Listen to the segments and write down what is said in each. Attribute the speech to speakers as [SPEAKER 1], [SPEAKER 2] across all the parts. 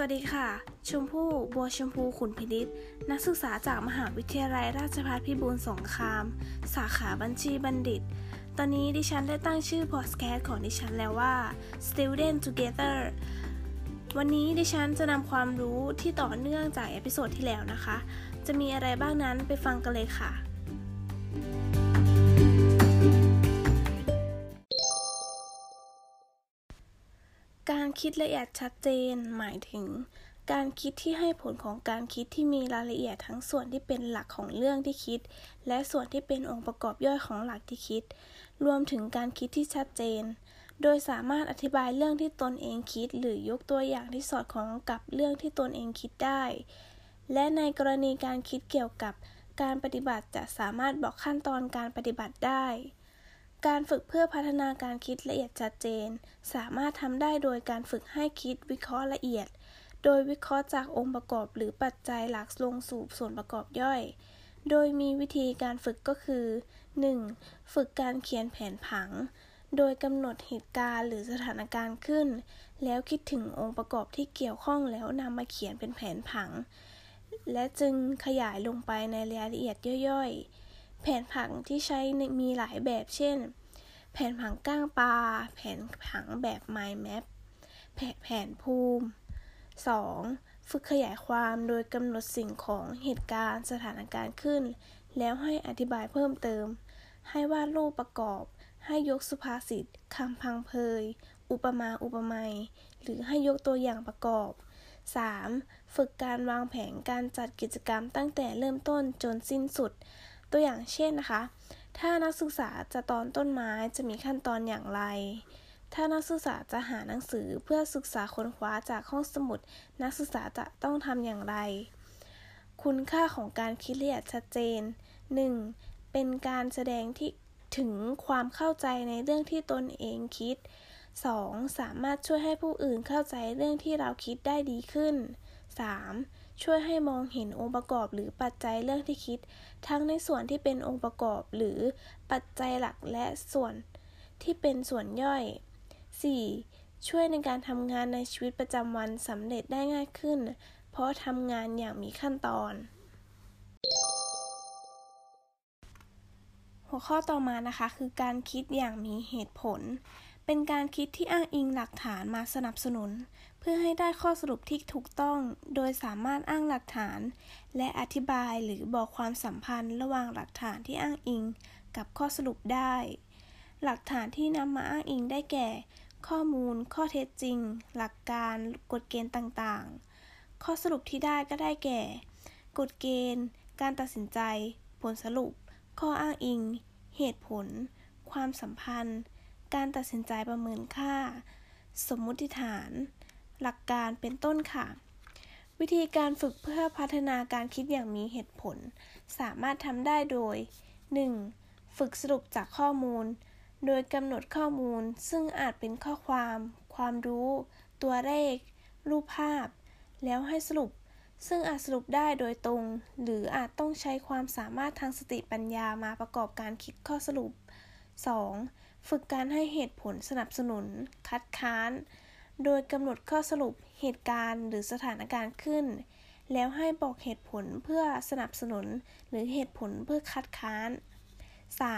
[SPEAKER 1] วัสดีค่ะ ชมพู่ บัวชมพู ขุนพินิษนักศึกษาจากมหาวิทยาลัยราชภัฏพิบูลสงคราม สาขาบัญชีบัณฑิต ตอนนี้ดิฉันได้ตั้งชื่อพอดแคสต์ของดิฉันแล้วว่า Student Together วันนี้ดิฉันจะนำความรู้ที่ต่อเนื่องจาก episode ที่แล้วนะคะ จะมีอะไรบ้างนั้นไปฟังกันเลยค่ะ การคิดละเอียดชัดเจน หมายถึง การคิดที่ให้ผลของการคิดที่มีรายละเอียดทั้งส่วนที่เป็นหลักของเรื่องที่คิด และส่วนที่เป็นองค์ประกอบย่อยของหลักที่คิด รวมถึงการคิดที่ชัดเจน โดยสามารถอธิบายเรื่องที่ตนเองคิด หรือยกตัวอย่างที่สอดคล้องกับเรื่องที่ตนเองคิดได้ และในกรณีการคิดเกี่ยวกับการปฏิบัติจะสามารถบอกขั้นตอนการปฏิบัติได้ การฝึกเพื่อพัฒนาการคิดละเอียดชัดเจน สามารถทำได้โดยการฝึกให้คิดวิเคราะห์ละเอียด โดยวิเคราะห์จากองค์ประกอบหรือปัจจัยหลักลงสู่ส่วนประกอบย่อย โดยมีวิธีการฝึกก็คือ 1. ฝึกการเขียนแผนผัง โดยกำหนดเหตุการณ์หรือสถานการณ์ขึ้น แล้วคิดถึงองค์ประกอบที่เกี่ยวข้องแล้วนำมาเขียนเป็นแผนผัง และจึงขยายลงไปในรายละเอียดย่อยๆ แผนผังที่ใช้มีหลายแบบเช่น แผนผังก้างปลา แผนผังแบบ mind map แผนแผนภูมิ 2. ฝึกขยายความโดยกำหนดสิ่งของเหตุการณ์สถานการณ์ขึ้น แล้วให้อธิบายเพิ่มเติม ให้วาดรูปประกอบ ให้ยกสุภาษิตคำพังเพย อุปมาอุปไมย หรือให้ยกตัวอย่างประกอบ 3. ฝึกการวางแผนการจัดกิจกรรมตั้งแต่เริ่มต้นจนสิ้นสุด ตัวอย่างเช่นนะคะ ถ้านักศึกษาจะตอนต้นไม้จะมีขั้นตอนอย่างไร ถ้านักศึกษาจะหาหนังสือเพื่อศึกษาค้นคว้าจากห้องสมุด นักศึกษาจะต้องทำอย่างไร คุณค่าของการคิดละเอียดชัดเจน 1. เป็นการแสดงที่ถึงความเข้าใจในเรื่องที่ตนเองคิด 2. สามารถช่วยให้ผู้อื่นเข้าใจเรื่องที่เราคิดได้ดีขึ้น 3. ช่วยให้มองเห็นองค์ประกอบหรือปัจจัยเรื่องที่คิด ทั้งในส่วนที่เป็นองค์ประกอบหรือปัจจัยหลักและส่วนที่เป็นส่วนย่อย 4. ช่วยในการทำงานในชีวิตประจำวันสำเร็จได้ง่ายขึ้น เพราะทำงานอย่างมีขั้นตอน หัวข้อต่อมานะคะคือการคิดอย่างมีเหตุผล เป็นการคิดที่อ้างอิงหลักฐานมาสนับสนุน เพื่อให้ได้ข้อสรุปที่ถูกต้อง โดยสามารถอ้างหลักฐาน และอธิบายหรือบอกความสัมพันธ์ระหว่างหลักฐานที่อ้างอิง กับข้อสรุปได้ หลักฐานที่นำมาอ้างอิงได้แก่ ข้อมูล ข้อเท็จจริง หลักการกฎเกณฑ์ต่างๆ ข้อสรุปที่ได้ก็ได้แก่ กฎเกณฑ์ การตัดสินใจ ผลสรุป ข้ออ้างอิง เหตุผล ความสัมพันธ์ การตัดสินใจประเมินค่า สมมุติฐาน หลักการเป็นต้นค่ะ วิธีการฝึกเพื่อพัฒนาการคิดอย่างมีเหตุผล สามารถทำได้โดย 1. ฝึกสรุปจากข้อมูล โดยกำหนดข้อมูล ซึ่งอาจเป็นข้อความ ความรู้ ตัวเลข รูปภาพ แล้วให้สรุป ซึ่งอาจสรุปได้โดยตรง หรืออาจต้องใช้ความสามารถทางสติปัญญามาประกอบการคิดข้อสรุป 2. ฝึกการให้เหตุผลสนับสนุน คัดค้าน โดยกำหนดข้อสรุปเหตุการณ์หรือสถานการณ์ขึ้น แล้วให้บอกเหตุผลเพื่อสนับสนุนหรือเหตุผลเพื่อคัดค้าน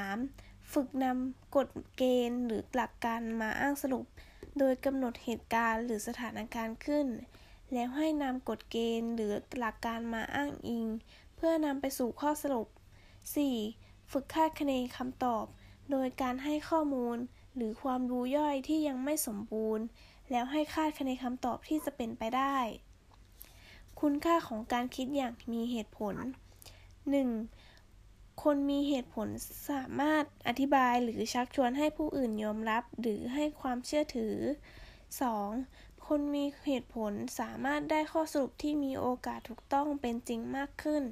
[SPEAKER 1] 3. ฝึกนำกฎเกณฑ์หรือหลักการมาอ้างสรุป โดยกำหนดเหตุการณ์หรือสถานการณ์ขึ้น แล้วให้นำกฎเกณฑ์หรือหลักการมาอ้างอิง เพื่อนำไปสู่ข้อสรุป 4. ฝึกคาดคะเนคำตอบ โดยการให้ข้อมูลหรือความรู้ย่อยที่ยังไม่สมบูรณ์ แล้วให้คาดคะเนคำตอบที่จะเป็นไปได้ คุณค่าของการคิดอย่างมีเหตุผล 1. คนมีเหตุผลสามารถอธิบายหรือชักชวนให้ผู้อื่นยอมรับหรือให้ความเชื่อถือ 2. คนมีเหตุผลสามารถได้ข้อสรุปที่มีโอกาสถูกต้องเป็นจริงมากขึ้น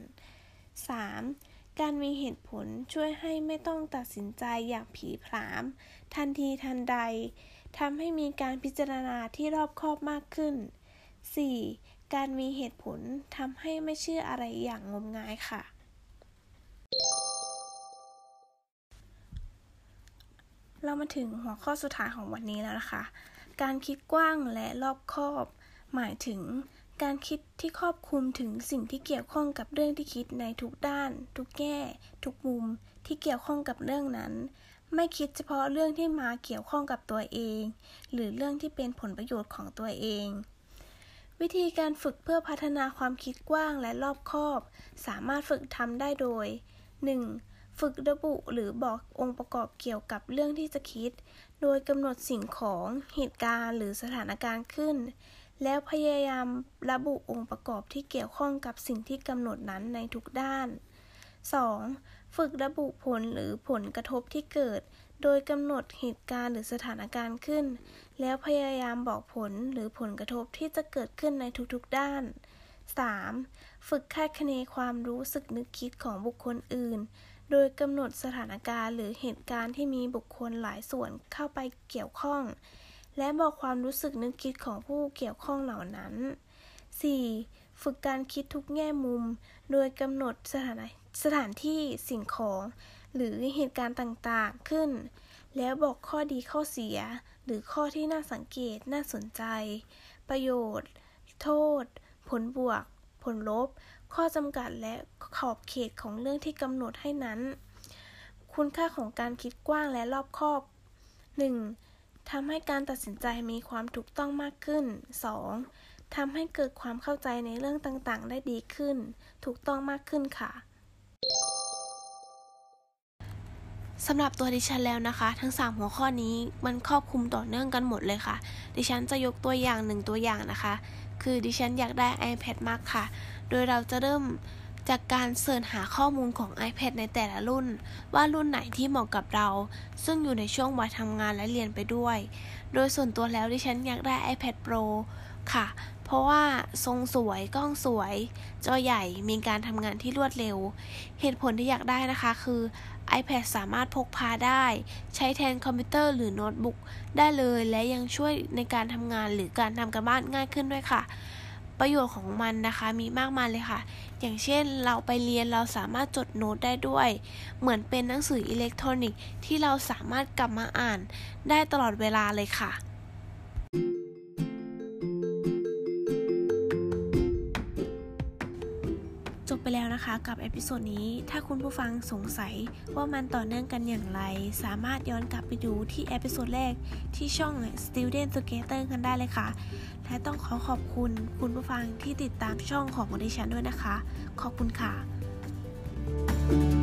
[SPEAKER 1] 3. การมีเหตุผลช่วยให้ไม่ต้องตัดสินใจอย่างผีผาม ทันทีทันใดทำให้มีการพิจารณาที่รอบคอบมากขึ้น 4. การมีเหตุผลทำให้ไม่เชื่ออะไรอย่างงมงายค่ะ เรามาถึงหัวข้อสุดท้ายของวันนี้แล้วนะคะ การคิดกว้างและรอบคอบ หมายถึง การคิดที่ครอบคลุมถึงสิ่งที่เกี่ยวข้องกับเรื่องที่คิดในทุกด้าน ทุกแง่ ทุกมุมที่เกี่ยวข้องกับเรื่องนั้น ไม่คิดเฉพาะเรื่องที่มาเกี่ยวข้องกับตัวเอง หรือเรื่องที่เป็นผลประโยชน์ของตัวเอง วิธีการฝึกเพื่อพัฒนาความคิดกว้างและรอบคอบ สามารถฝึกทำได้โดย 1. ฝึกระบุหรือบอกองค์ประกอบเกี่ยวกับเรื่องที่จะคิด โดยกำหนดสิ่งของ เหตุการณ์ หรือสถานการณ์ขึ้น แล้วพยายามระบุองค์ประกอบที่เกี่ยวข้องกับสิ่งที่กำหนดนั้นในทุกด้าน 2. ฝึกระบุผลหรือผลกระทบที่เกิด โดยกำหนดเหตุการณ์หรือสถานการณ์ขึ้น แล้วพยายามบอกผลหรือผลกระทบที่จะเกิดขึ้นในทุกๆด้าน 3. ฝึกคาดคะเนความรู้สึกนึกคิดของบุคคลอื่น โดยกำหนดสถานการณ์หรือเหตุการณ์ที่มีบุคคลหลายส่วนเข้าไปเกี่ยวข้อง และบอกความรู้สึกนึกคิดของผู้เกี่ยวข้องเหล่านั้น 4. ฝึกการคิดทุกแง่มุม โดยกำหนดสถานสถานที่สิ่งของ หรือเหตุการณ์ต่างๆขึ้น แล้วบอกข้อดีข้อเสีย หรือข้อที่น่าสังเกตน่าสนใจ ประโยชน์ โทษ ผลบวก ผลลบ ข้อจำกัดและขอบเขตของเรื่องที่กำหนดให้นั้น คุณค่าของการคิดกว้างและรอบคอบ 1. ทำให้การตัดสินใจมีความถูกต้องมากขึ้น 2. ทำให้เกิดความเข้าใจในเรื่องต่างๆ ได้ดีขึ้น ถูกต้องมากขึ้นค่ะสำหรับตัวดิฉันแล้วนะคะ ทั้ง 3 หัวข้อนี้มันครอบคลุมต่อเนื่องกันหมดเลยค่ะ ดิฉันจะยกตัวอย่างหนึ่งตัวอย่างนะคะ คือดิฉันอยากได้ iPad มากค่ะ โดยเราจะเริ่ม จากการเสิร์ชหาข้อมูลของ iPad ในแต่ละรุ่น ว่ารุ่นไหนที่เหมาะกับเรา ซึ่งอยู่ในช่วงวัยทำงานและเรียนไปด้วย โดยส่วนตัวแล้วดิฉันอยากได้ iPad Pro ค่ะ เพราะว่าทรงสวยกล้องสวย จอใหญ่มีการทำงานที่รวดเร็ว เหตุผลที่อยากได้นะคะคือ iPad สามารถพกพาได้ ใช้แทนคอมพิวเตอร์หรือโน้ตบุ๊กได้เลยและยังช่วยในการทำงานหรือการทำการบ้านง่ายขึ้นด้วยค่ะ ประโยชน์ของมันนะคะมีมากมายเลยค่ะ อย่างเช่นเราไปเรียนเราสามารถจดโน้ตได้ด้วย เหมือนเป็นหนังสืออิเล็กทรอนิกส์ที่เราสามารถกลับมาอ่านได้ตลอดเวลาเลยค่ะ แล้วนะคะกับ episode นี้ ถ้าคุณผู้ฟังสงสัยว่ามันต่อเนื่องกันอย่างไร สามารถย้อนกลับไปดูที่ episode แรกที่ช่อง Student Skater กันได้เลยค่ะ และต้องขอขอบคุณคุณผู้ฟังที่ติดตามช่องของดิฉันด้วยนะคะ ขอบคุณค่ะ